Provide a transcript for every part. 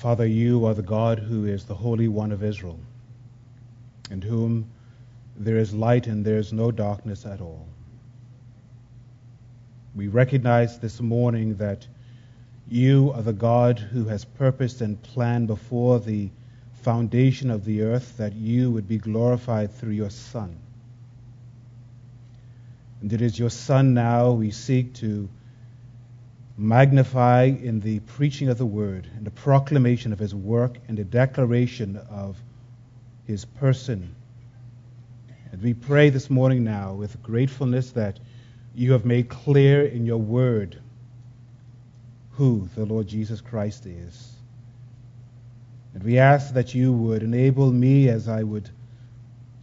Father, you are the God who is the Holy One of Israel, in whom there is light and there is no darkness at all. We recognize this morning that you are the God who has purposed and planned before the foundation of the earth that you would be glorified through your Son. And it is your Son now we seek to magnify in the preaching of the word and the proclamation of his work and the declaration of his person. And we pray this morning now with gratefulness that you have made clear in your word who the Lord Jesus Christ is. And we ask that you would enable me as I would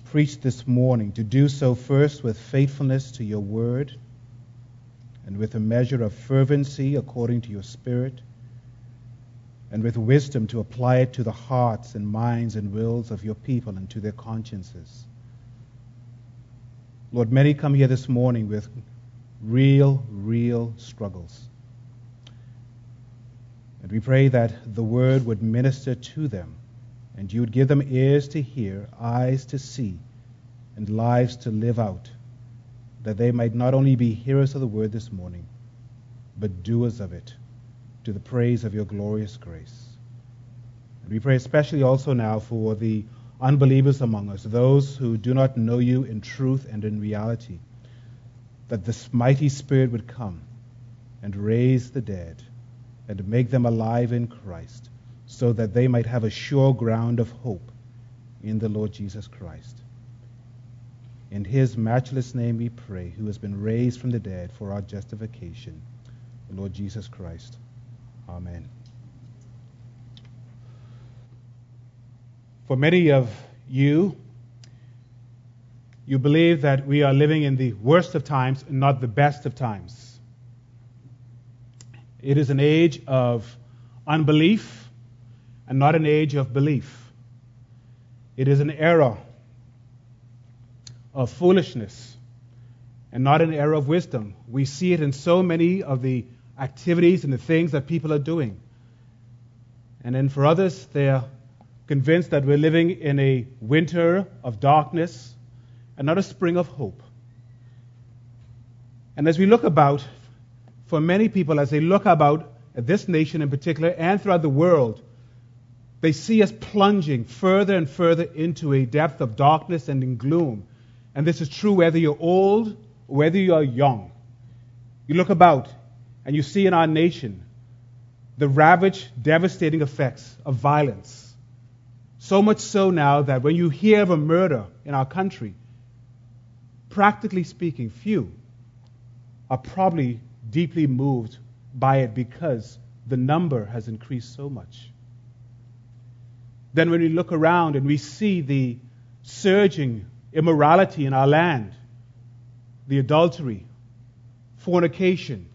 preach this morning to do so first with faithfulness to your word and with a measure of fervency according to your Spirit, and with wisdom to apply it to the hearts and minds and wills of your people and to their consciences. Lord, many come here this morning with real, real struggles. And we pray that the word would minister to them, and you would give them ears to hear, eyes to see, and lives to live out that they might not only be hearers of the word this morning, but doers of it, to the praise of your glorious grace. And we pray especially also now for the unbelievers among us, those who do not know you in truth and in reality, that this mighty Spirit would come and raise the dead and make them alive in Christ, so that they might have a sure ground of hope in the Lord Jesus Christ. In his matchless name we pray, who has been raised from the dead for our justification, the Lord Jesus Christ. Amen. For many of you, you believe that we are living in the worst of times not the best of times. It is an age of unbelief and not an age of belief. It is an era of foolishness and not an era of wisdom. We see it in so many of the activities and the things that people are doing. And then for others, they're convinced that we're living in a winter of darkness and not a spring of hope. And as we look about, for many people, as they look about at this nation in particular and throughout the world, they see us plunging further and further into a depth of darkness and in gloom and this is true whether you're old or whether you are young. You look about and you see in our nation the ravaged, devastating effects of violence. So much so now that when you hear of a murder in our country, practically speaking, few are probably deeply moved by it because the number has increased so much. Then, when we look around and we see the surging immorality in our land, the adultery, fornication,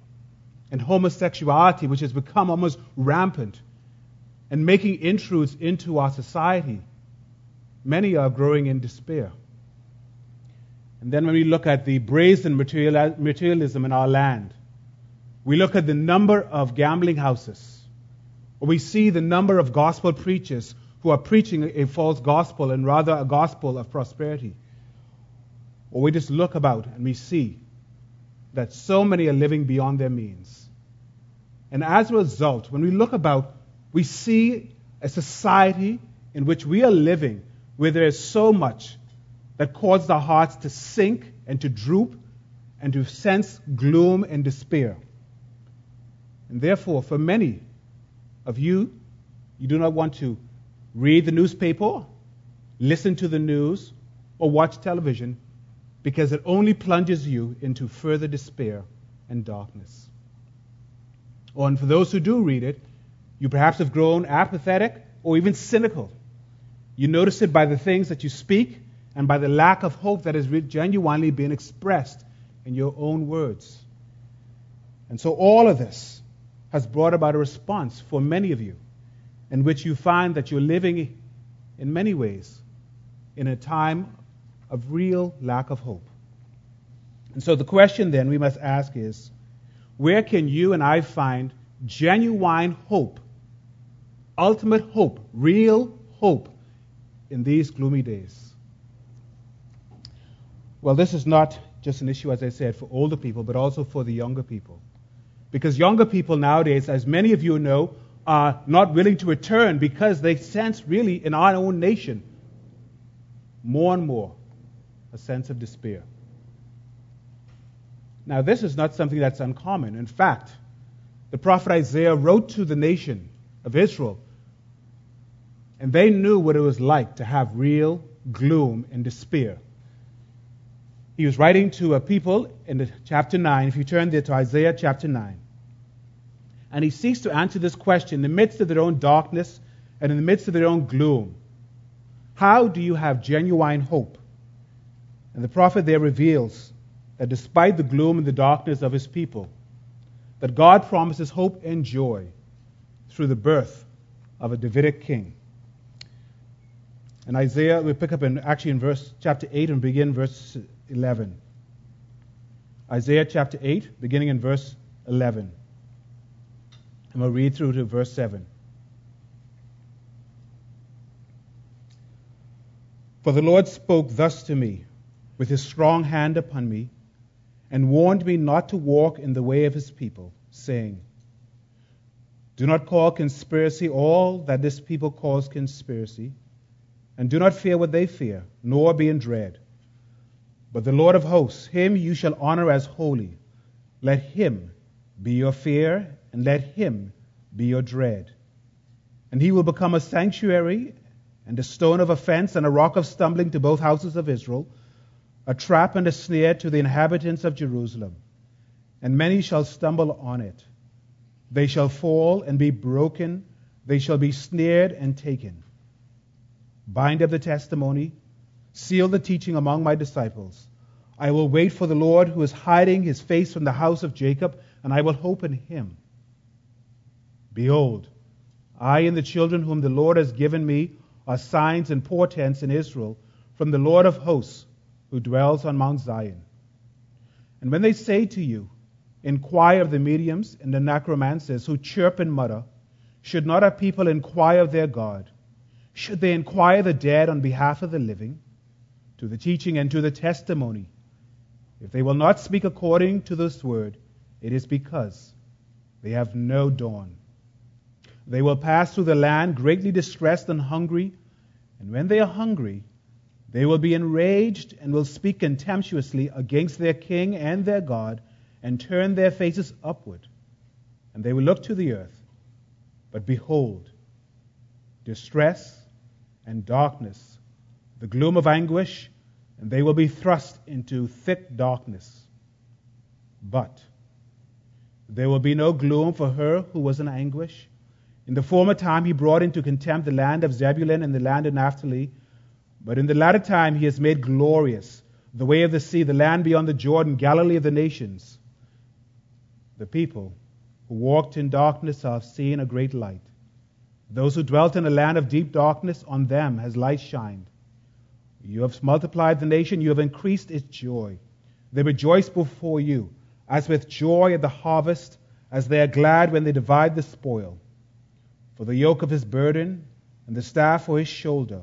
and homosexuality, which has become almost rampant and making intrudes into our society, many are growing in despair. And then when we look at the brazen materialism in our land, we look at the number of gambling houses, or we see the number of gospel preachers who are preaching a false gospel and rather a gospel of prosperity. Or we just look about and we see that so many are living beyond their means. And as a result, when we look about, we see a society in which we are living where there is so much that causes our hearts to sink and to droop and to sense gloom and despair. And therefore, for many of you, you do not want to read the newspaper, listen to the news, or watch television because it only plunges you into further despair and darkness. Or, and for those who do read it, you perhaps have grown apathetic or even cynical. You notice it by the things that you speak and by the lack of hope that is genuinely being expressed in your own words. And so, all of this has brought about a response for many of you in which you find that you're living in many ways in a time of real lack of hope. And so the question then we must ask is where can you and I find genuine hope ultimate hope, real hope in these gloomy days. Well, this is not just an issue, as I said, for older people, but also for the younger people. Because younger people nowadays, as many of you know, are not willing to return because they sense really in our own nation more and more a sense of despair. Now, this is not something that's uncommon. In fact, the prophet Isaiah wrote to the nation of Israel, and they knew what it was like to have real gloom and despair. He was writing to a people in chapter 9. If you turn there to Isaiah chapter 9. And he seeks to answer this question in the midst of their own darkness and in the midst of their own gloom. How do you have genuine hope? And the prophet there reveals that despite the gloom and the darkness of his people, that God promises hope and joy through the birth of a Davidic king. And Isaiah, we pick up in actually in verse chapter 8 and begin verse 11. Isaiah chapter 8, beginning in verse 11. And we'll read through to verse 7. For the Lord spoke thus to me with his strong hand upon me, and warned me not to walk in the way of his people, saying, Do not call conspiracy all that this people calls conspiracy, and do not fear what they fear, nor be in dread. But the Lord of hosts, him you shall honor as holy. Let him be your fear and let him be your dread. And he will become a sanctuary and a stone of offense and a rock of stumbling to both houses of Israel, a trap and a snare to the inhabitants of Jerusalem. And many shall stumble on it. They shall fall and be broken. They shall be snared and taken. Bind up the testimony, seal the teaching among my disciples. I will wait for the Lord who is hiding his face from the house of Jacob, and I will hope in him. Behold, I and the children whom the Lord has given me are signs and portents in Israel from the Lord of hosts who dwells on Mount Zion. And when they say to you, Inquire of the mediums and the necromancers who chirp and mutter, should not our people inquire of their God? Should they inquire the dead on behalf of the living? To the teaching and to the testimony. If they will not speak according to this word, it is because they have no dawn. They will pass through the land greatly distressed and hungry, and when they are hungry, they will be enraged and will speak contemptuously against their king and their God and turn their faces upward. And they will look to the earth. But behold, distress and darkness, the gloom of anguish, and they will be thrust into thick darkness. But there will be no gloom for her who was in anguish in the former time, he brought into contempt the land of Zebulun and the land of Naphtali. But in the latter time, he has made glorious the way of the sea, the land beyond the Jordan, Galilee of the nations. The people who walked in darkness have seen a great light. Those who dwelt in a land of deep darkness, on them has light shined. You have multiplied the nation, you have increased its joy. They rejoice before you, as with joy at the harvest, as they are glad when they divide the spoil. For the yoke of his burden and the staff for his shoulder,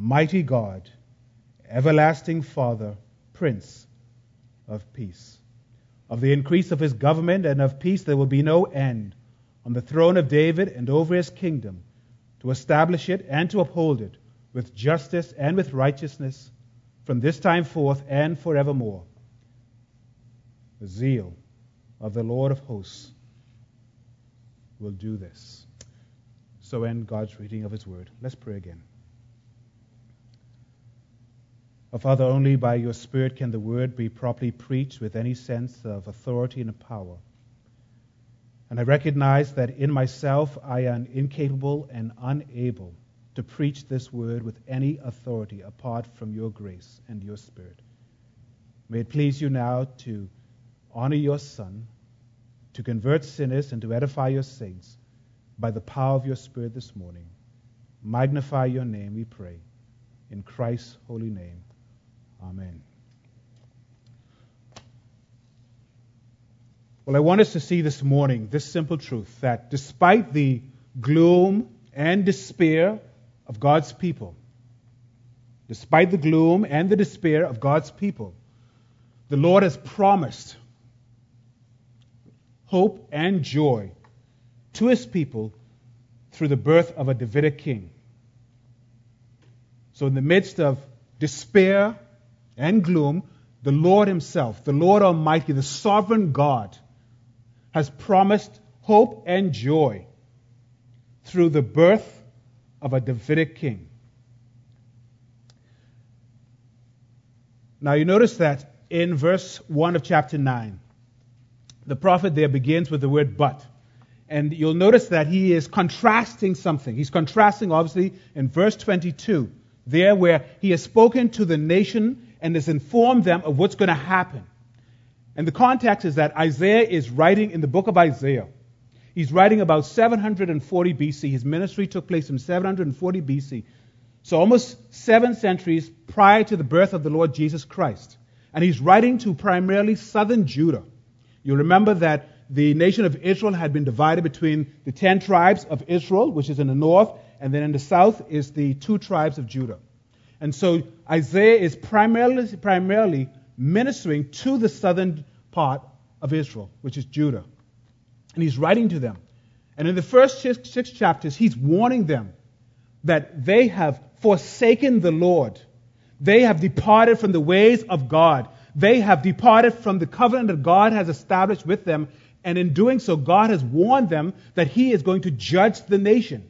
Mighty God, Everlasting Father, Prince of Peace. Of the increase of his government and of peace there will be no end on the throne of David and over his kingdom, to establish it and to uphold it with justice and with righteousness from this time forth and forevermore. The zeal of the Lord of hosts will do this. So end God's reading of His Word. Let's pray again. Oh, Father, only by your Spirit can the Word be properly preached with any sense of authority and power. And I recognize that in myself I am incapable and unable to preach this word with any authority apart from your grace and your spirit. May it please you now to honor your Son, to convert sinners and to edify your saints by the power of your Spirit this morning. Magnify your name, we pray. In Christ's holy name. Amen. Well, I want us to see this morning this simple truth that despite the gloom and despair of God's people, despite the gloom and the despair of God's people, the Lord has promised hope and joy to his people through the birth of a Davidic king. So, in the midst of despair and gloom, the Lord Himself, the Lord Almighty, the sovereign God, has promised hope and joy through the birth of a Davidic king. Now, you notice that in verse 1 of chapter 9, the prophet there begins with the word but. And you'll notice that he is contrasting something. He's contrasting, obviously, in verse 22, there where he has spoken to the nation and has informed them of what's going to happen. And the context is that Isaiah is writing in the book of Isaiah. He's writing about 740 BC. His ministry took place in 740 BC. So almost seven centuries prior to the birth of the Lord Jesus Christ. And he's writing to primarily southern Judah. You'll remember that the nation of Israel had been divided between the ten tribes of Israel, which is in the north, and then in the south is the two tribes of Judah. And so Isaiah is primarily, primarily ministering to the southern part of Israel, which is Judah. And he's writing to them. And in the first six, six chapters, he's warning them that they have forsaken the Lord. They have departed from the ways of God. They have departed from the covenant that God has established with them, and in doing so, God has warned them that He is going to judge the nation.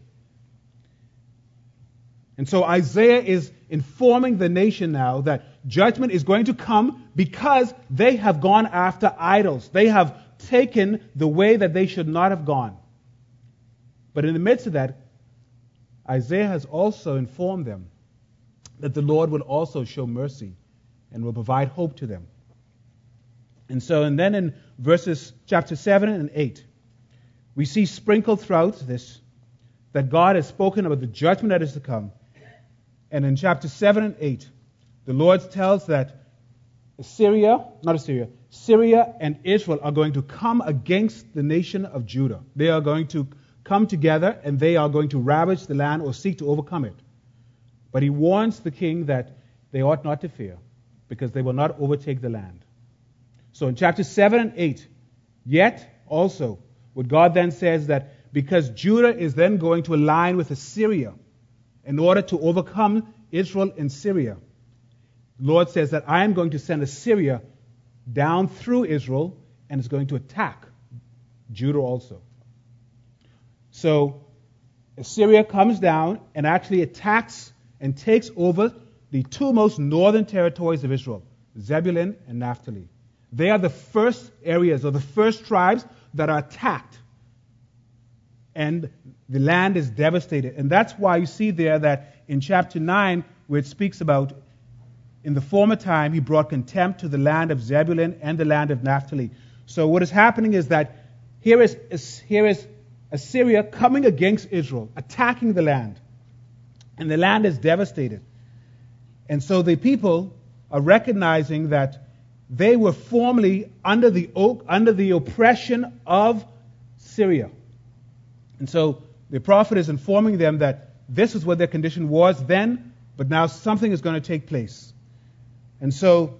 And so Isaiah is informing the nation now that judgment is going to come because they have gone after idols. They have taken the way that they should not have gone. But in the midst of that, Isaiah has also informed them that the Lord will also show mercy and will provide hope to them. And so, and then in verses chapter 7 and 8, we see sprinkled throughout this that God has spoken about the judgment that is to come. And in chapter 7 and 8, the Lord tells that Assyria, not Assyria, Syria and Israel are going to come against the nation of Judah. They are going to come together and they are going to ravage the land or seek to overcome it. But he warns the king that they ought not to fear because they will not overtake the land. So in chapter 7 and 8, yet also, what God then says that because Judah is then going to align with Assyria in order to overcome Israel and Syria, the Lord says that I am going to send Assyria down through Israel and is going to attack Judah also. So Assyria comes down and actually attacks and takes over the two most northern territories of Israel, Zebulun and Naphtali. They are the first areas or the first tribes that are attacked. And the land is devastated. And that's why you see there that in chapter 9, where it speaks about in the former time he brought contempt to the land of Zebulun and the land of Naphtali. So what is happening is that here is, here is Assyria coming against Israel, attacking the land. And the land is devastated. And so the people are recognizing that they were formerly under the, under the oppression of Syria. And so the prophet is informing them that this is what their condition was then, but now something is going to take place. And so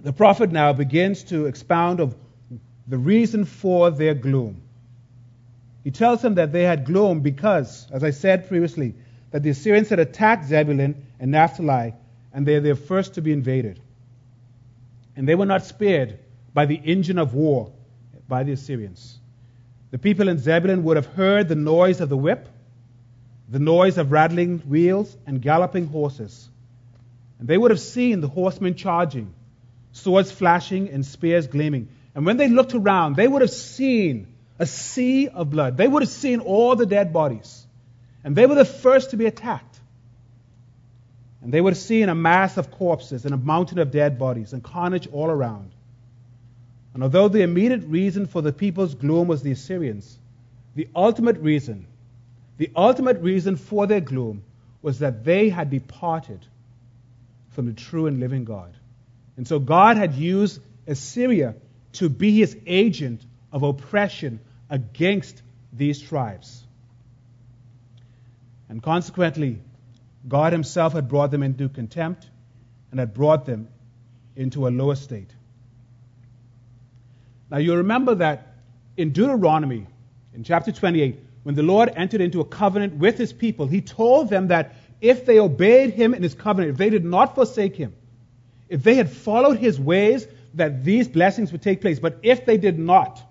the prophet now begins to expound of the reason for their gloom. He tells them that they had gloom because, as I said previously, that the Assyrians had attacked Zebulun and Naphtali, and they are the first to be invaded. And they were not spared by the engine of war by the Assyrians. The people in Zebulun would have heard the noise of the whip, the noise of rattling wheels and galloping horses. And they would have seen the horsemen charging, swords flashing and spears gleaming. And when they looked around, they would have seen a sea of blood. They would have seen all the dead bodies. And they were the first to be attacked. And they would have seen a mass of corpses and a mountain of dead bodies and carnage all around. And although the immediate reason for the people's gloom was the Assyrians, the ultimate reason, the ultimate reason for their gloom was that they had departed from the true and living God. And so God had used Assyria to be his agent of oppression against these tribes. And consequently, God himself had brought them into contempt and had brought them into a lower state. Now you remember that in Deuteronomy, in chapter 28, when the Lord entered into a covenant with his people, he told them that if they obeyed him in his covenant, if they did not forsake him, if they had followed his ways, that these blessings would take place. But if they did not,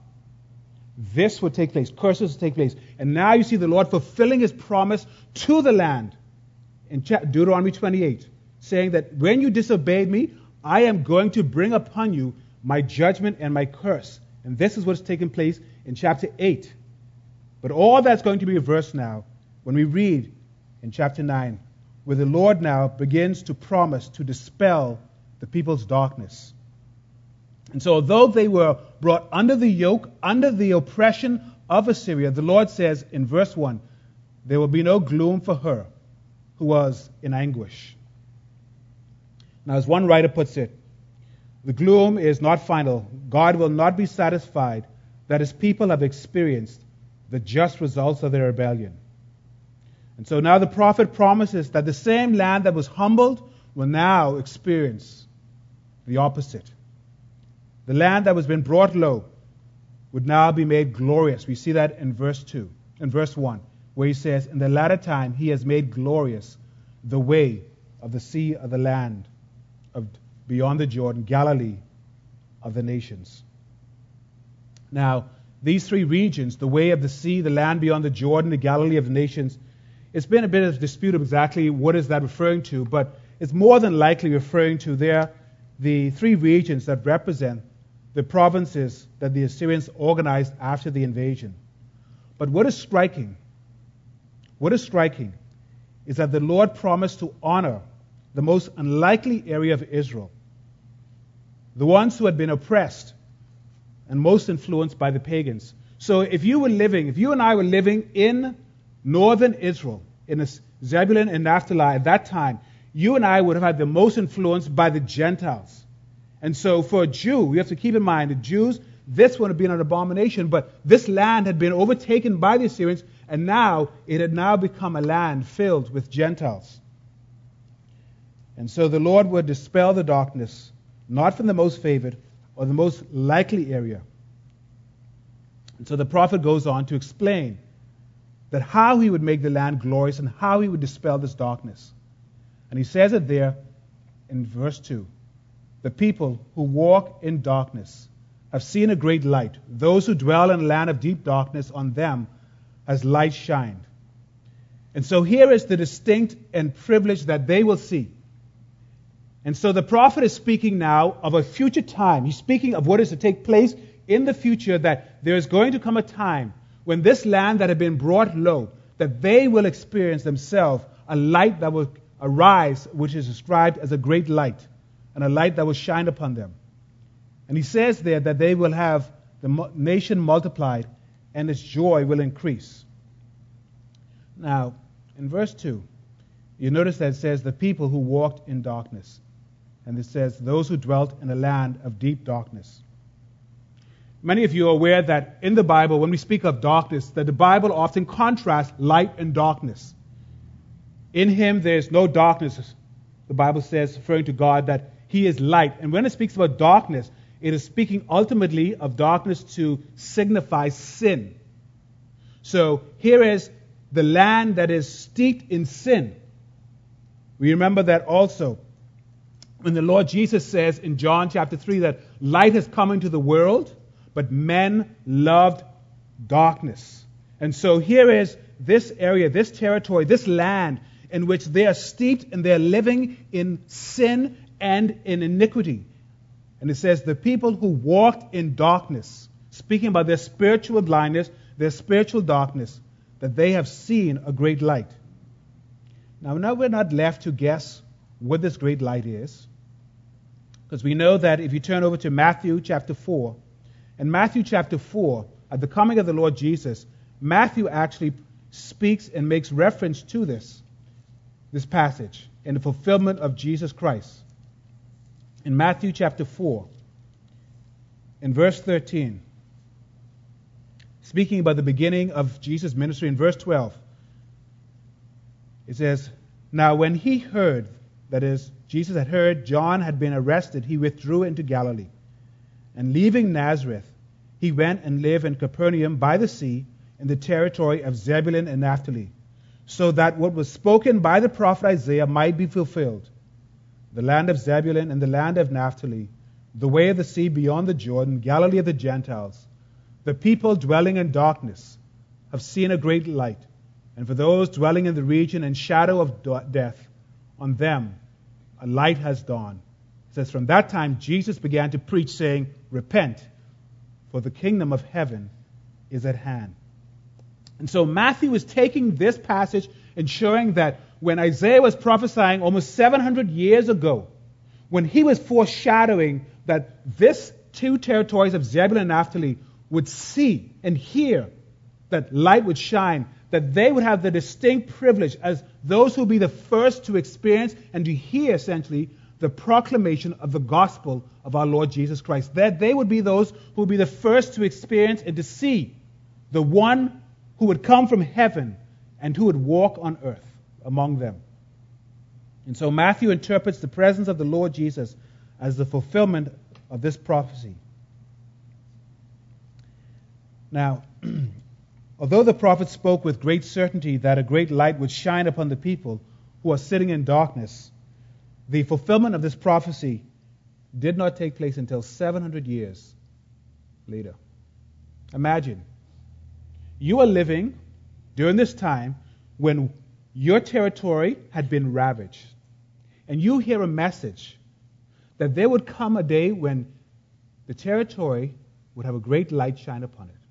this would take place. Curses would take place. And now you see the Lord fulfilling his promise to the land in Deuteronomy 28, saying that when you disobeyed me, I am going to bring upon you my judgment and my curse. And this is what's taking place in chapter 8. But all that's going to be reversed now when we read in chapter 9, where the Lord now begins to promise to dispel the people's darkness. And so, although they were brought under the yoke, under the oppression of Assyria, the Lord says in verse 1 there will be no gloom for her who was in anguish. Now, as one writer puts it, the gloom is not final. God will not be satisfied that his people have experienced the just results of their rebellion. And so now the prophet promises that the same land that was humbled will now experience the opposite. The land that was been brought low would now be made glorious. We see that in verse 2, in verse 1, where he says, In the latter time he has made glorious the way of the sea of the land of beyond the Jordan, Galilee of the nations. Now, these three regions, the way of the sea, the land beyond the Jordan, the Galilee of the nations, it's been a bit of dispute of exactly what is that referring to, but it's more than likely referring to there the three regions that represent the provinces that the Assyrians organized after the invasion. But what is striking, what is striking, is that the Lord promised to honor the most unlikely area of Israel, the ones who had been oppressed and most influenced by the pagans. So if you were living, if you and I were living in northern Israel, in Zebulun and Naphtali at that time, you and I would have had the most influence by the Gentiles. And so for a Jew, we have to keep in mind the Jews, this would have been an abomination, but this land had been overtaken by the Assyrians, and now it had now become a land filled with Gentiles. And so the Lord would dispel the darkness, not from the most favored or the most likely area. And so the prophet goes on to explain that how he would make the land glorious and how he would dispel this darkness. And he says it there in verse 2 the people who walk in darkness have seen a great light. Those who dwell in a land of deep darkness, on them has light shined. And so here is the distinct and privilege that they will see. And so the prophet is speaking now of a future time. He's speaking of what is to take place in the future, that there is going to come a time when this land that had been brought low, that they will experience themselves a light that will arise, which is described as a great light and a light that will shine upon them. And he says there that they will have the nation multiplied and its joy will increase. Now, in verse 2, you notice that it says the people who walked in darkness. And it says those who dwelt in a land of deep darkness. Many of you are aware that in the Bible, when we speak of darkness, that the Bible often contrasts light and darkness. In him there is no darkness, the Bible says, referring to God, that he is light. And when it speaks about darkness, it is speaking ultimately of darkness to signify sin. So here is the land that is steeped in sin. We remember that also when the Lord Jesus says in John chapter 3 that light has come into the world, but men loved darkness. And so here is this area, this territory, this land in which they are steeped and they're living in sin and in iniquity. And it says, the people who walked in darkness. speaking about their spiritual blindness, their spiritual darkness, that they have seen a great light. Now, now we're not left to guess what this great light is, because we know that if you turn over to Matthew chapter 4, in Matthew chapter 4, at the coming of the Lord Jesus, Matthew actually speaks and makes reference to this, this passage in the fulfillment of Jesus Christ. In Matthew chapter 4, in verse 13, speaking about the beginning of Jesus' ministry in verse 12, it says, Now when he heard, that is, Jesus had heard John had been arrested, he withdrew into Galilee. And leaving Nazareth, he went and lived in Capernaum by the sea in the territory of Zebulun and Naphtali, so that what was spoken by the prophet Isaiah might be fulfilled. The land of Zebulun and the land of Naphtali, the way of the sea beyond the Jordan, Galilee of the Gentiles. The people dwelling in darkness have seen a great light, and for those dwelling in the region and shadow of death, on them a light has dawned. It says, From that time Jesus began to preach, saying, Repent, for the kingdom of heaven is at hand. And so Matthew is taking this passage and showing that when Isaiah was prophesying almost 700 years ago, when he was foreshadowing that this two territories of Zebulun and Naphtali would see and hear that light would shine, that they would have the distinct privilege as those who would be the first to experience and to hear essentially the proclamation of the gospel of our Lord Jesus Christ. That they would be those who would be the first to experience and to see the one who would come from heaven and who would walk on earth among them. And so Matthew interprets the presence of the Lord Jesus as the fulfillment of this prophecy. Now, although the prophet spoke with great certainty that a great light would shine upon the people who are sitting in darkness, the fulfillment of this prophecy did not take place until 700 years later. Imagine you are living during this time when your territory had been ravaged, and you hear a message that there would come a day when the territory would have a great light shine upon it,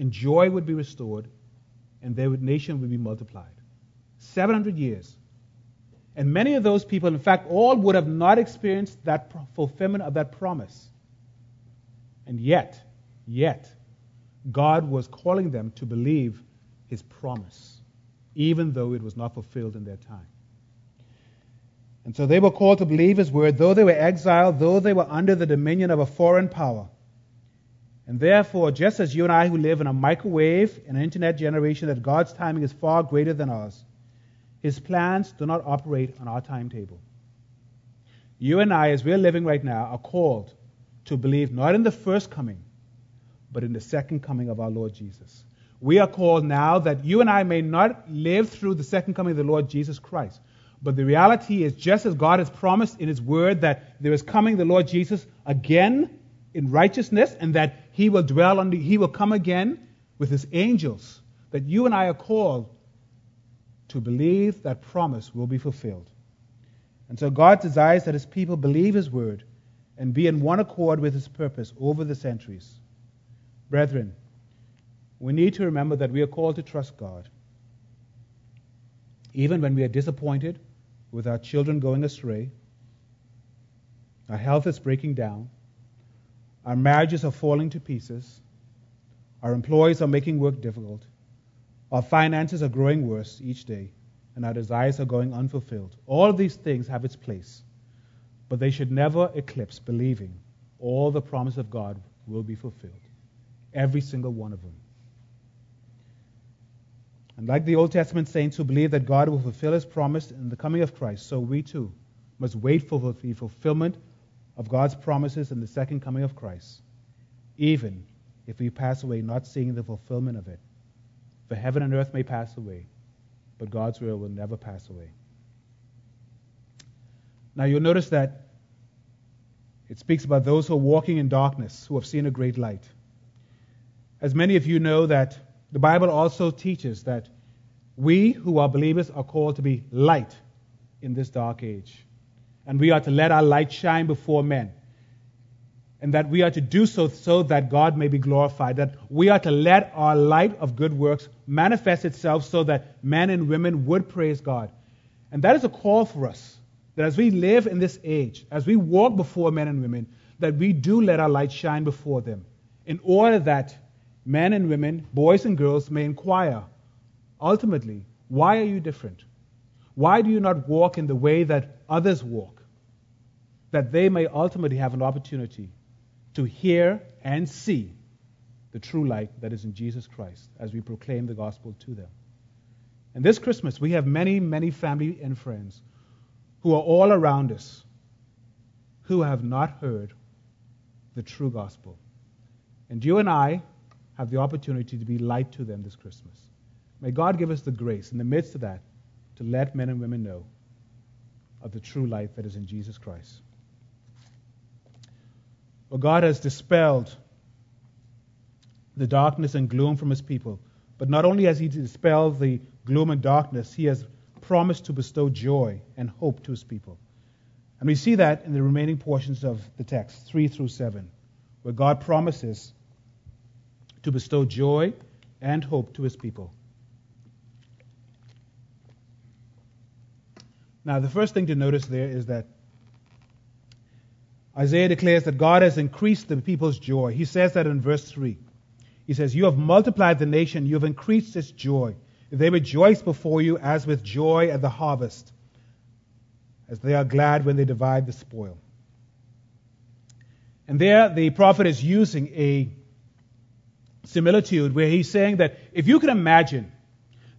and joy would be restored, and their nation would be multiplied. 700 years. And many of those people, in fact, all would have not experienced that fulfillment of that promise. And yet, yet, God was calling them to believe his promise, even though it was not fulfilled in their time. And so they were called to believe his word, though they were exiled, though they were under the dominion of a foreign power. And therefore, just as you and I who live in a microwave and an internet generation, that God's timing is far greater than ours, his plans do not operate on our timetable. You and I, as we're living right now, are called to believe not in the first coming, but in the second coming of our Lord Jesus. We are called now that you and I may not live through the second coming of the Lord Jesus Christ. But the reality is, just as God has promised in His Word that there is coming the Lord Jesus again in righteousness and that He will dwell on, He will come again with His angels, that you and I are called to believe that promise will be fulfilled. And so God desires that His people believe His Word and be in one accord with His purpose over the centuries. Brethren, we need to remember that we are called to trust God. Even when we are disappointed with our children going astray, our health is breaking down, our marriages are falling to pieces, our employees are making work difficult, our finances are growing worse each day, and our desires are going unfulfilled. All these things have its place, but they should never eclipse believing all the promise of God will be fulfilled. Every single one of them. And like the Old Testament saints who believe that God will fulfill his promise in the coming of Christ, so we too must wait for the fulfillment of God's promises in the second coming of Christ, even if we pass away not seeing the fulfillment of it. For heaven and earth may pass away, but God's will will never pass away. Now you'll notice that it speaks about those who are walking in darkness, who have seen a great light. As many of you know that the Bible also teaches that we who are believers are called to be light in this dark age. And we are to let our light shine before men. and that we are to do so so that God may be glorified, that we are to let our light of good works manifest itself so that men and women would praise God. And that is a call for us, that as we live in this age, as we walk before men and women, that we do let our light shine before them, in order that men and women, boys and girls, may inquire, ultimately, why are you different? Why do you not walk in the way that others walk? That they may ultimately have an opportunity to hear and see the true light that is in Jesus Christ as we proclaim the gospel to them. And this Christmas, we have many, many family and friends who are all around us who have not heard the true gospel. And you and I have the opportunity to be light to them this Christmas. May God give us the grace in the midst of that to let men and women know of the true light that is in Jesus Christ. Well, God has dispelled the darkness and gloom from his people. But not only has he dispelled the gloom and darkness, he has promised to bestow joy and hope to his people. And we see that in the remaining portions of the text, 3 through 7, where God promises to bestow joy and hope to his people. Now, the first thing to notice there is that Isaiah declares that God has increased the people's joy. He says that in verse 3. He says, You have multiplied the nation, you have increased its joy. They rejoice before you as with joy at the harvest, as they are glad when they divide the spoil. And there, the prophet is using a similitude where he's saying that if you can imagine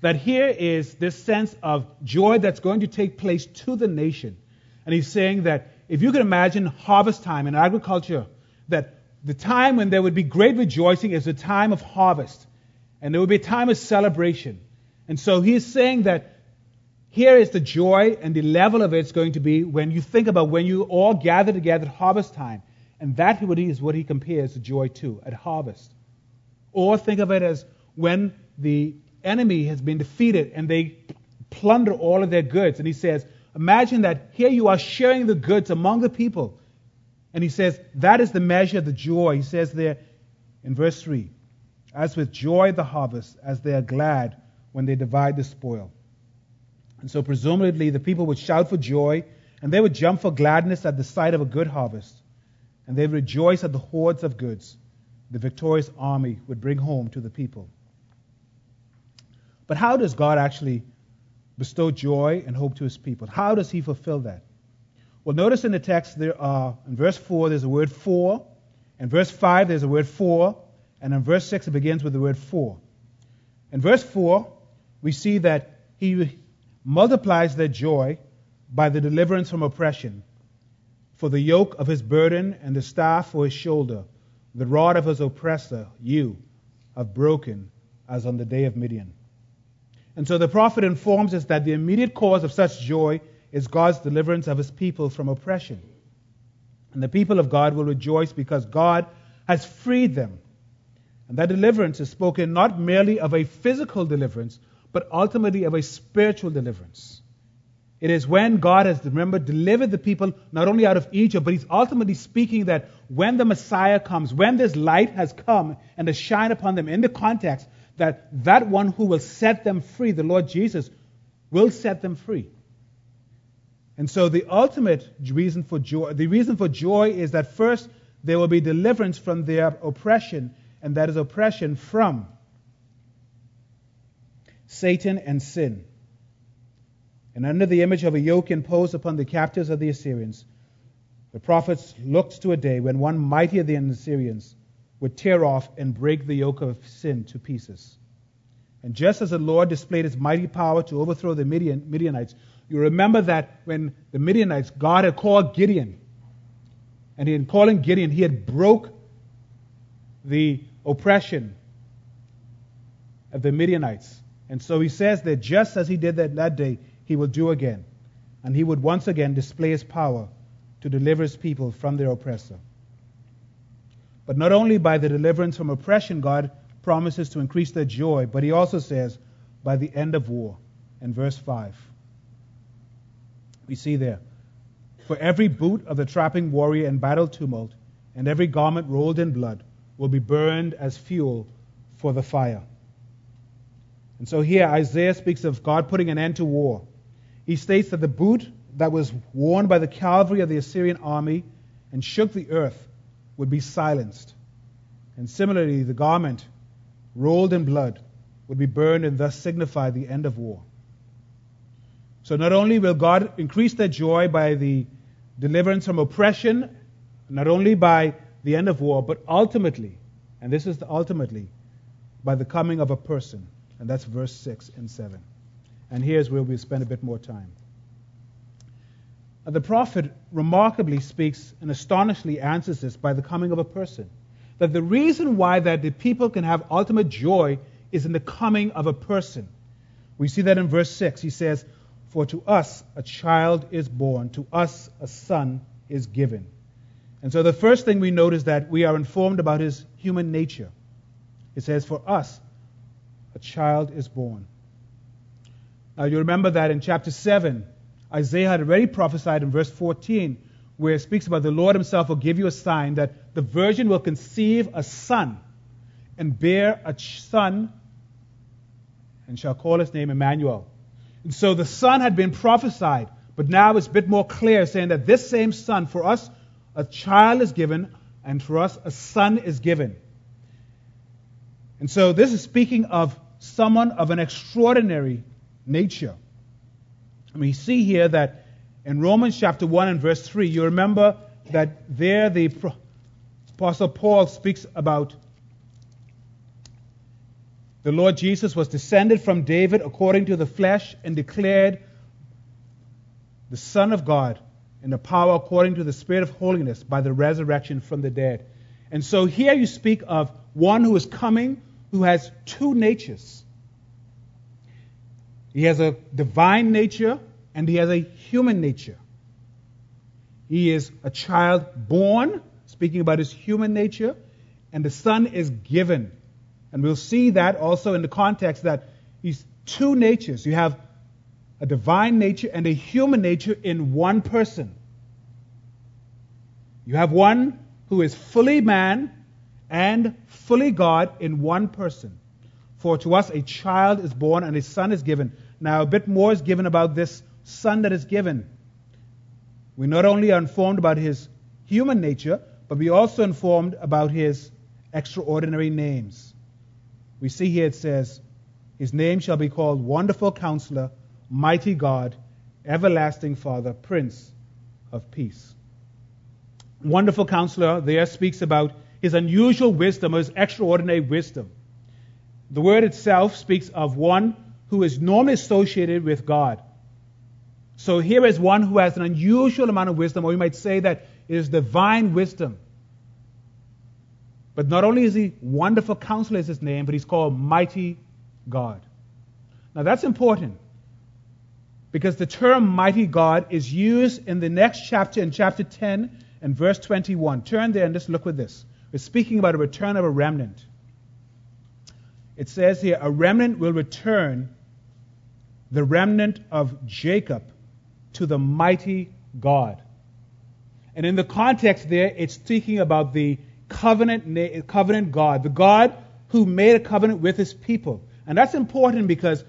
that here is this sense of joy that's going to take place to the nation, and he's saying that if you can imagine harvest time in agriculture, that the time when there would be great rejoicing is the time of harvest, and there would be a time of celebration. And so he is saying that here is the joy and the level of it is going to be when you think about when you all gather together at harvest time. And that is what he compares the joy to at harvest. Or think of it as when the enemy has been defeated and they plunder all of their goods. And he says, Imagine that here you are sharing the goods among the people. And he says, that is the measure of the joy. He says there in verse 3 As with joy the harvest, as they are glad when they divide the spoil. And so, presumably, the people would shout for joy, and they would jump for gladness at the sight of a good harvest. And they would rejoice at the hoards of goods the victorious army would bring home to the people. But how does God actually bestow joy and hope to his people. How does he fulfill that? Well, notice in the text there are, in verse 4, there's a word for. In verse 5, there's a word for. And in verse 6, it begins with the word for. In verse 4, we see that he multiplies their joy by the deliverance from oppression. For the yoke of his burden and the staff for his shoulder, the rod of his oppressor, you have broken as on the day of Midian. And so the prophet informs us that the immediate cause of such joy is God's deliverance of his people from oppression. And the people of God will rejoice because God has freed them. And that deliverance is spoken not merely of a physical deliverance, but ultimately of a spiritual deliverance. It is when God has, remember, delivered the people not only out of Egypt, but He's ultimately speaking that when the Messiah comes, when this light has come and to shine upon them in the context, that that one who will set them free, the Lord Jesus, will set them free. And so the ultimate reason for joy, the reason for joy is that first there will be deliverance from their oppression, and that is oppression from Satan and sin. And under the image of a yoke imposed upon the captives of the Assyrians, the prophets looked to a day when one mightier than the Assyrians would tear off and break the yoke of sin to pieces. And just as the Lord displayed his mighty power to overthrow the Midian, Midianites, you remember that when the Midianites, God had called Gideon, and in calling Gideon, he had broke the oppression of the Midianites. And so he says that just as he did that that day, he will do again. And he would once again display his power to deliver his people from their oppressor. But not only by the deliverance from oppression, God promises to increase their joy, but he also says, by the end of war, in verse 5. We see there, for every boot of the trapping warrior in battle tumult, and every garment rolled in blood will be burned as fuel for the fire. And so here Isaiah speaks of God putting an end to war. He states that the boot that was worn by the cavalry of the Assyrian army and shook the earth would be silenced. And similarly, the garment rolled in blood would be burned and thus signify the end of war. So not only will God increase their joy by the deliverance from oppression, not only by the end of war, but ultimately, and this is the ultimately, by the coming of a person. And that's verse 6 and 7. And here's where we'll spend a bit more time. Uh, the prophet remarkably speaks and astonishingly answers this by the coming of a person. That the reason why that the people can have ultimate joy is in the coming of a person. We see that in verse 6. He says, For to us a child is born, to us a son is given. And so the first thing we note is that we are informed about his human nature. It says, For us a child is born. Now you remember that in chapter 7, Isaiah had already prophesied in verse 14, where it speaks about the Lord himself will give you a sign that the virgin will conceive a son and bear a son and shall call his name Emmanuel. And so the son had been prophesied, but now it's a bit more clear, saying that this same son, for us, a child is given, and for us, a son is given. And so this is speaking of someone of an extraordinary nature. And we see here that in Romans chapter 1 and verse 3, you remember that there the Apostle Paul speaks about the Lord Jesus was descended from David according to the flesh and declared the Son of God in the power according to the Spirit of holiness by the resurrection from the dead. And so here you speak of one who is coming who has two natures. He has a divine nature and he has a human nature. He is a child born, speaking about his human nature, and the son is given. And we'll see that also in the context that he's two natures. You have a divine nature and a human nature in one person. You have one who is fully man and fully God in one person. For to us a child is born and a son is given. Now, a bit more is given about this son that is given. We not only are informed about his human nature, but we also informed about his extraordinary names. We see here it says, His name shall be called Wonderful Counselor, Mighty God, Everlasting Father, Prince of Peace. Wonderful Counselor there speaks about his unusual wisdom, his extraordinary wisdom. The word itself speaks of one who is normally associated with God. So here is one who has an unusual amount of wisdom, or you might say that it is divine wisdom. But not only is he wonderful counselor is his name, but he's called mighty God. Now that's important because the term mighty God is used in the next chapter, in chapter 10 and verse 21. Turn there and just look with this. We're speaking about a return of a remnant. It says here, a remnant will return, the remnant of Jacob, to the mighty God. And in the context there, it's speaking about the covenant, covenant God, the God who made a covenant with his people. And that's important because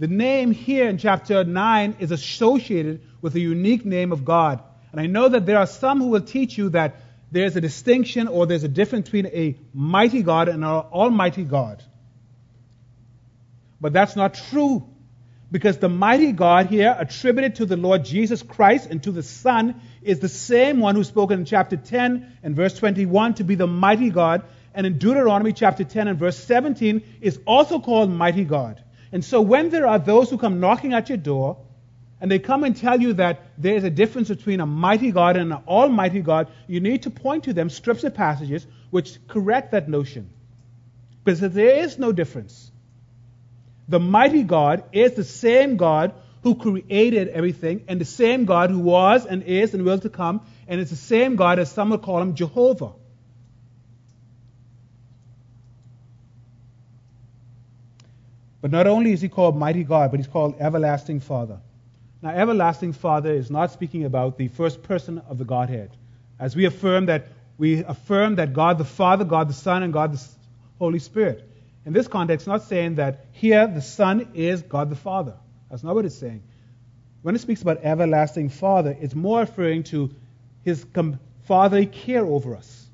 the name here in chapter 9 is associated with the unique name of God. And I know that there are some who will teach you that there's a distinction or there's a difference between a mighty God and an almighty God. But that's not true. Because the mighty God here, attributed to the Lord Jesus Christ and to the Son, is the same one who's spoken in chapter 10 and verse 21 to be the mighty God. And in Deuteronomy chapter 10 and verse 17 is also called mighty God. And so when there are those who come knocking at your door, and they come and tell you that there is a difference between a mighty God and an almighty God, you need to point to them strips of passages which correct that notion. Because there is no difference. The mighty God is the same God who created everything, and the same God who was and is and will to come, and it's the same God as some would call him Jehovah. But not only is he called mighty God, but he's called everlasting Father. Now, everlasting Father is not speaking about the first person of the Godhead. As we affirm that we affirm that God the Father, God the Son, and God the Holy Spirit. In this context, not saying that here the Son is God the Father. That's not what it's saying. When it speaks about everlasting Father, it's more referring to his fatherly care over us.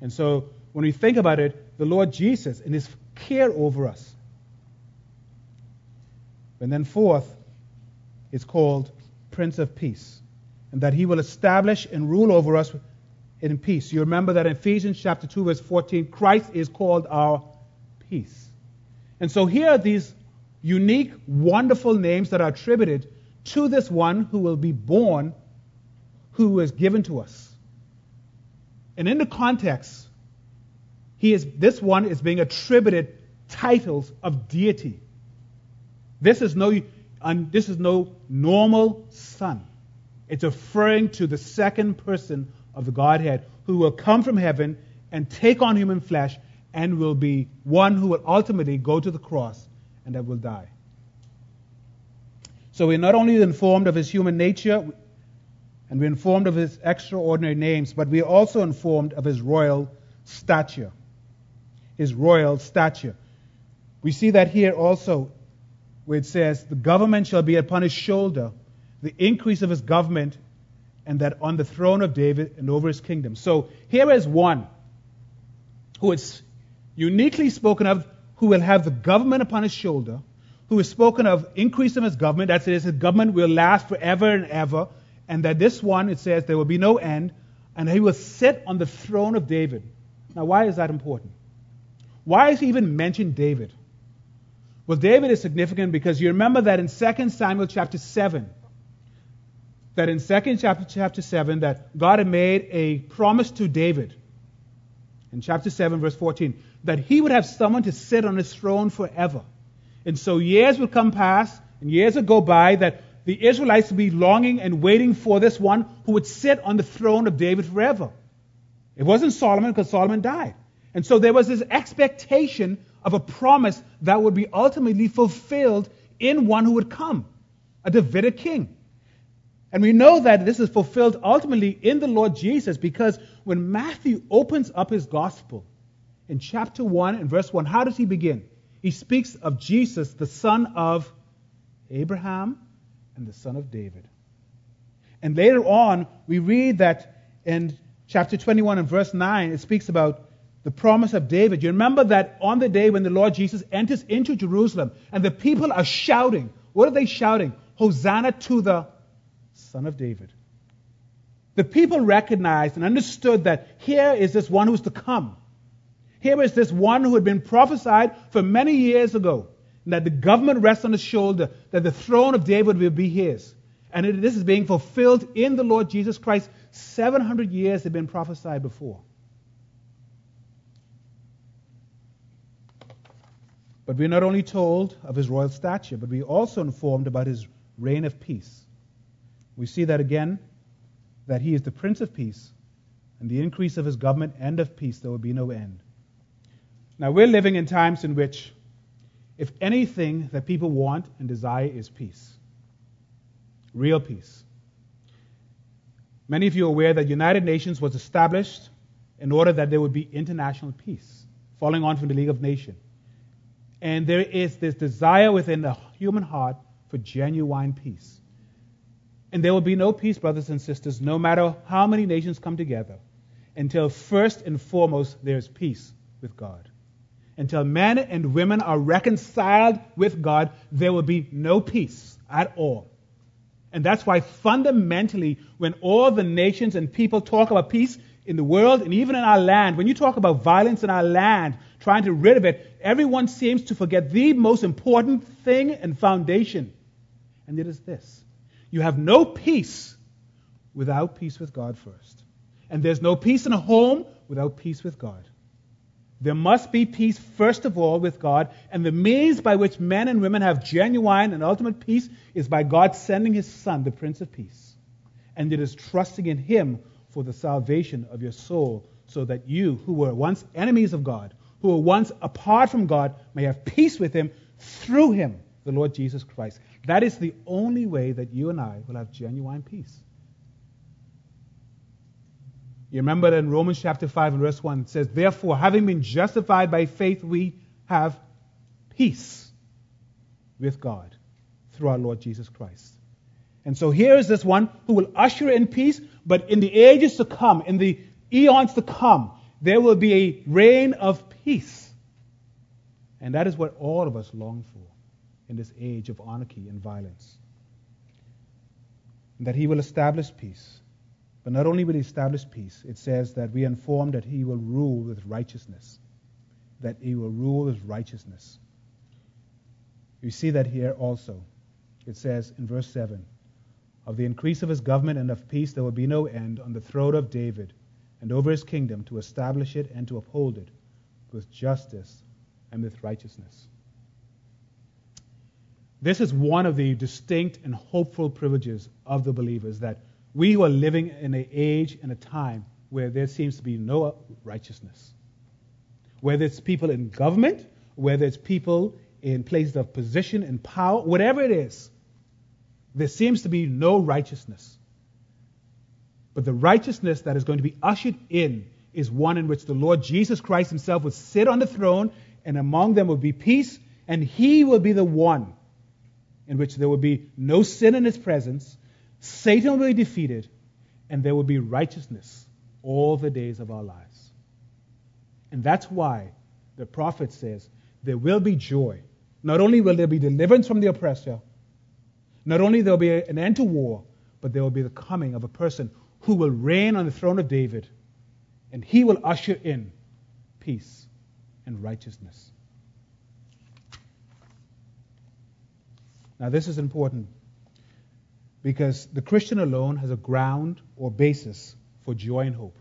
And so when we think about it, the Lord Jesus and his care over us. And then fourth, it's called Prince of Peace. And that he will establish and rule over us in peace. You remember that in Ephesians chapter 2, verse 14, Christ is called our peace. And so here are these unique, wonderful names that are attributed to this one who will be born, who is given to us. And in the context, he is, this one is being attributed titles of deity. This is no, this is no normal son. It's referring to the second person of the Godhead who will come from heaven and take on human flesh and will be one who will ultimately go to the cross and that will die. So we're not only informed of his human nature and we're informed of his extraordinary names, but we're also informed of his royal stature. His royal stature. We see that here also, where it says, The government shall be upon his shoulder, the increase of his government, and that on the throne of David and over his kingdom. So here is one who is uniquely spoken of, who will have the government upon his shoulder, who is spoken of increase of his government, that is, his government will last forever and ever, and that this one, it says, there will be no end, and he will sit on the throne of David. Now, why is that important? Why is he even mentioned David? Well, David is significant because you remember that in 2 Samuel chapter 7, that in 2 chapter, chapter 7, that God had made a promise to David in chapter 7, verse 14, that he would have someone to sit on his throne forever. And so years would come past, and years would go by that the Israelites would be longing and waiting for this one who would sit on the throne of David forever. It wasn't Solomon because Solomon died. And so there was this expectation of a promise that would be ultimately fulfilled in one who would come, a Davidic king. And we know that this is fulfilled ultimately in the Lord Jesus because when Matthew opens up his gospel in chapter 1 and verse 1, how does he begin? He speaks of Jesus, the son of Abraham and the son of David. And later on, we read that in chapter 21 and verse 9, it speaks about the promise of David. You remember that on the day when the Lord Jesus enters into Jerusalem and the people are shouting. What are they shouting? Hosanna to the Son of David. The people recognized and understood that here is this one who's to come. Here is this one who had been prophesied for many years ago, and that the government rests on his shoulder, that the throne of David will be his. And it, this is being fulfilled in the Lord Jesus Christ. 700 years had been prophesied before. But we're not only told of his royal stature, but we're also informed about his reign of peace. We see that again, that he is the Prince of Peace, and the increase of his government and of peace, there will be no end. Now, we're living in times in which, if anything that people want and desire is peace, real peace. Many of you are aware that United Nations was established in order that there would be international peace, following on from the League of Nations. And there is this desire within the human heart for genuine peace. And there will be no peace, brothers and sisters, no matter how many nations come together, until first and foremost there's peace with God. Until men and women are reconciled with God, there will be no peace at all. And that's why fundamentally, when all the nations and people talk about peace in the world and even in our land, when you talk about violence in our land, trying to rid of it, everyone seems to forget the most important thing and foundation. And it is this you have no peace without peace with God first. And there's no peace in a home without peace with God. There must be peace, first of all, with God, and the means by which men and women have genuine and ultimate peace is by God sending His Son, the Prince of Peace. And it is trusting in Him for the salvation of your soul, so that you, who were once enemies of God, who were once apart from God, may have peace with Him through Him, the Lord Jesus Christ. That is the only way that you and I will have genuine peace. You remember that in Romans chapter 5 and verse 1 it says, Therefore, having been justified by faith, we have peace with God through our Lord Jesus Christ. And so here is this one who will usher in peace, but in the ages to come, in the eons to come, there will be a reign of peace. And that is what all of us long for in this age of anarchy and violence. And that he will establish peace. But not only will he establish peace, it says that we are informed that he will rule with righteousness. That he will rule with righteousness. You see that here also. It says in verse 7 Of the increase of his government and of peace there will be no end on the throne of David and over his kingdom to establish it and to uphold it with justice and with righteousness. This is one of the distinct and hopeful privileges of the believers that we who are living in an age and a time where there seems to be no righteousness. Whether it's people in government, whether it's people in places of position and power, whatever it is, there seems to be no righteousness. But the righteousness that is going to be ushered in is one in which the Lord Jesus Christ himself will sit on the throne, and among them will be peace, and he will be the one in which there will be no sin in his presence, Satan will be defeated, and there will be righteousness all the days of our lives. And that's why the prophet says there will be joy. Not only will there be deliverance from the oppressor, not only there will be an end to war, but there will be the coming of a person who will reign on the throne of David, and he will usher in peace and righteousness. Now, this is important because the Christian alone has a ground or basis for joy and hope.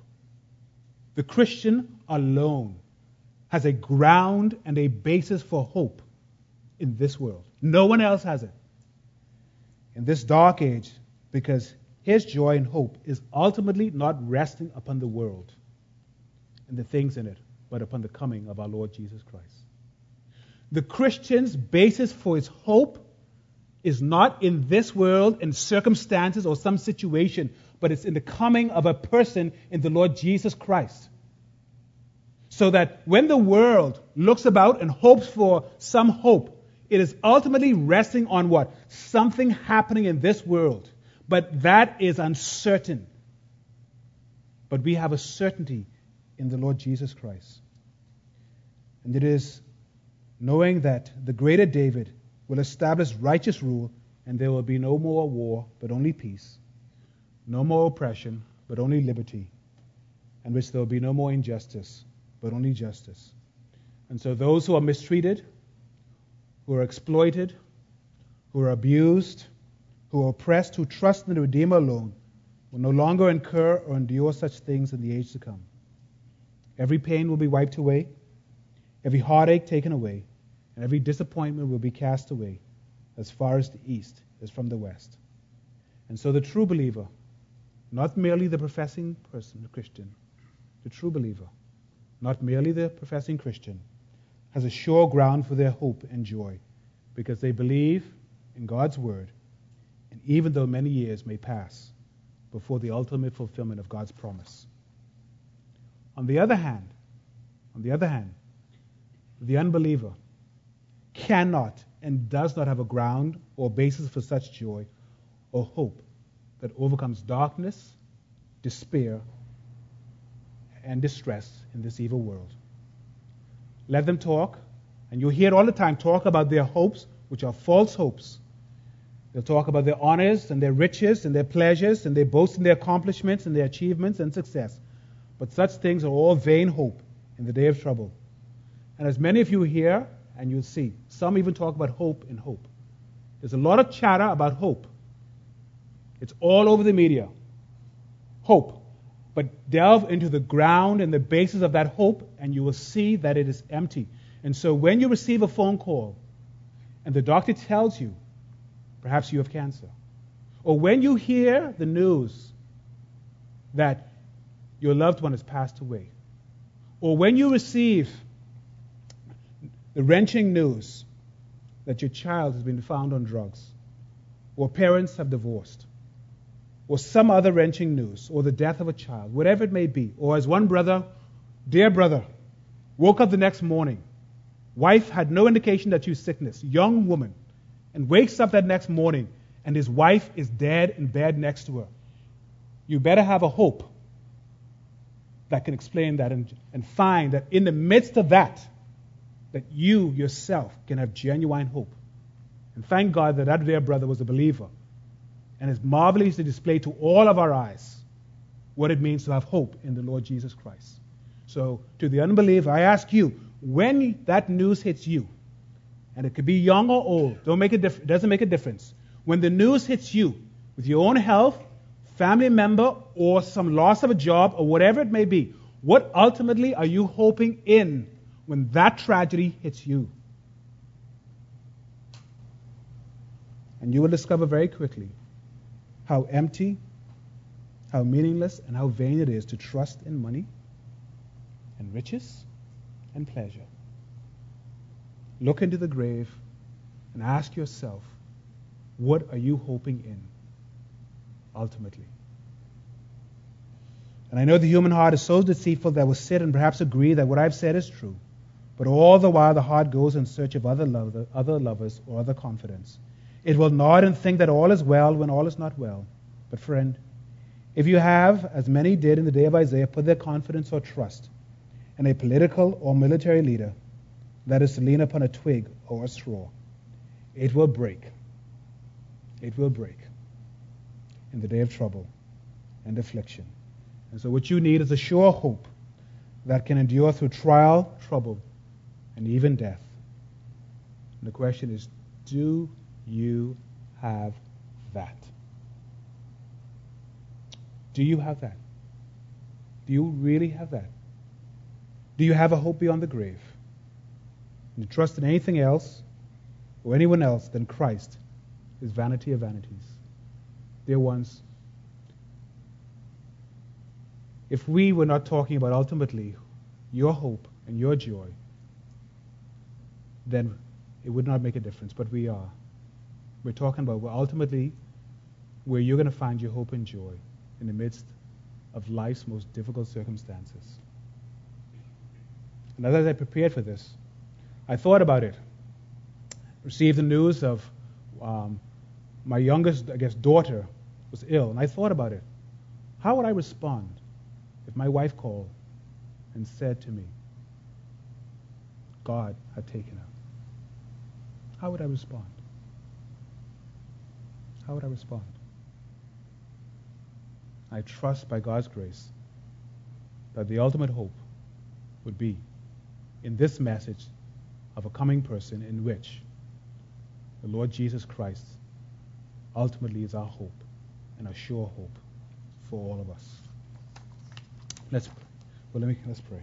The Christian alone has a ground and a basis for hope in this world. No one else has it. In this dark age, because his joy and hope is ultimately not resting upon the world and the things in it, but upon the coming of our Lord Jesus Christ. The Christian's basis for his hope is not in this world, in circumstances or some situation, but it's in the coming of a person in the Lord Jesus Christ. So that when the world looks about and hopes for some hope, it is ultimately resting on what? Something happening in this world. But that is uncertain. But we have a certainty in the Lord Jesus Christ. And it is knowing that the greater David will establish righteous rule, and there will be no more war, but only peace, no more oppression, but only liberty, and which there will be no more injustice, but only justice. And so those who are mistreated, who are exploited, who are abused, who are oppressed, who trust in the Redeemer alone, will no longer incur or endure such things in the age to come. Every pain will be wiped away, every heartache taken away and every disappointment will be cast away as far as the east is from the west. And so the true believer, not merely the professing person, the Christian, the true believer, not merely the professing Christian, has a sure ground for their hope and joy because they believe in God's word, and even though many years may pass before the ultimate fulfillment of God's promise. On the other hand, on the other hand, the unbeliever cannot and does not have a ground or basis for such joy or hope that overcomes darkness, despair, and distress in this evil world. Let them talk, and you'll hear all the time talk about their hopes, which are false hopes. They'll talk about their honors and their riches and their pleasures, and they boast in their accomplishments and their achievements and success. But such things are all vain hope in the day of trouble. And as many of you here and you'll see. Some even talk about hope and hope. There's a lot of chatter about hope. It's all over the media. Hope. But delve into the ground and the basis of that hope, and you will see that it is empty. And so when you receive a phone call and the doctor tells you, perhaps you have cancer, or when you hear the news that your loved one has passed away, or when you receive the wrenching news that your child has been found on drugs or parents have divorced. or some other wrenching news, or the death of a child, whatever it may be, or as one brother, dear brother, woke up the next morning, wife had no indication that was sickness, young woman, and wakes up that next morning and his wife is dead in bed next to her. You better have a hope that can explain that and, and find that in the midst of that, that you yourself can have genuine hope. And thank God that that dear brother was a believer and is marvelously displayed to all of our eyes what it means to have hope in the Lord Jesus Christ. So, to the unbeliever, I ask you, when that news hits you, and it could be young or old, don't make a doesn't make a difference. When the news hits you with your own health, family member, or some loss of a job, or whatever it may be, what ultimately are you hoping in when that tragedy hits you? And you will discover very quickly how empty, how meaningless, and how vain it is to trust in money and riches and pleasure. Look into the grave and ask yourself, what are you hoping in ultimately? And I know the human heart is so deceitful that will sit and perhaps agree that what I've said is true. But all the while the heart goes in search of other, lover, other lovers or other confidence. It will nod and think that all is well when all is not well. But friend, if you have, as many did in the day of Isaiah, put their confidence or trust in a political or military leader, that is to lean upon a twig or a straw, it will break. It will break in the day of trouble and affliction. And so, what you need is a sure hope that can endure through trial, trouble, and even death. And the question is do you have that? Do you have that? Do you really have that? Do you have a hope beyond the grave? And to trust in anything else or anyone else than Christ is vanity of vanities. Dear ones, if we were not talking about ultimately your hope and your joy, then it would not make a difference, but we are. We're talking about well, ultimately where you're going to find your hope and joy in the midst of life's most difficult circumstances. And as I prepared for this, I thought about it. Received the news of um, my youngest, I guess, daughter was ill, and I thought about it. How would I respond if my wife called and said to me, God had taken her? How would I respond? How would I respond? I trust by God's grace that the ultimate hope would be in this message of a coming person in which the Lord Jesus Christ ultimately is our hope and a sure hope for all of us. Let's well let me let's pray.